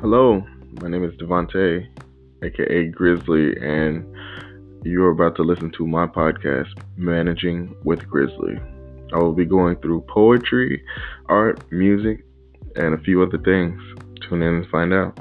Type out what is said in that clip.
Hello, my name is Devonte, aka Grizzly, and you're about to listen to my podcast, Managing with Grizzly. I will be going through poetry, art, music, and a few other things. Tune in and find out.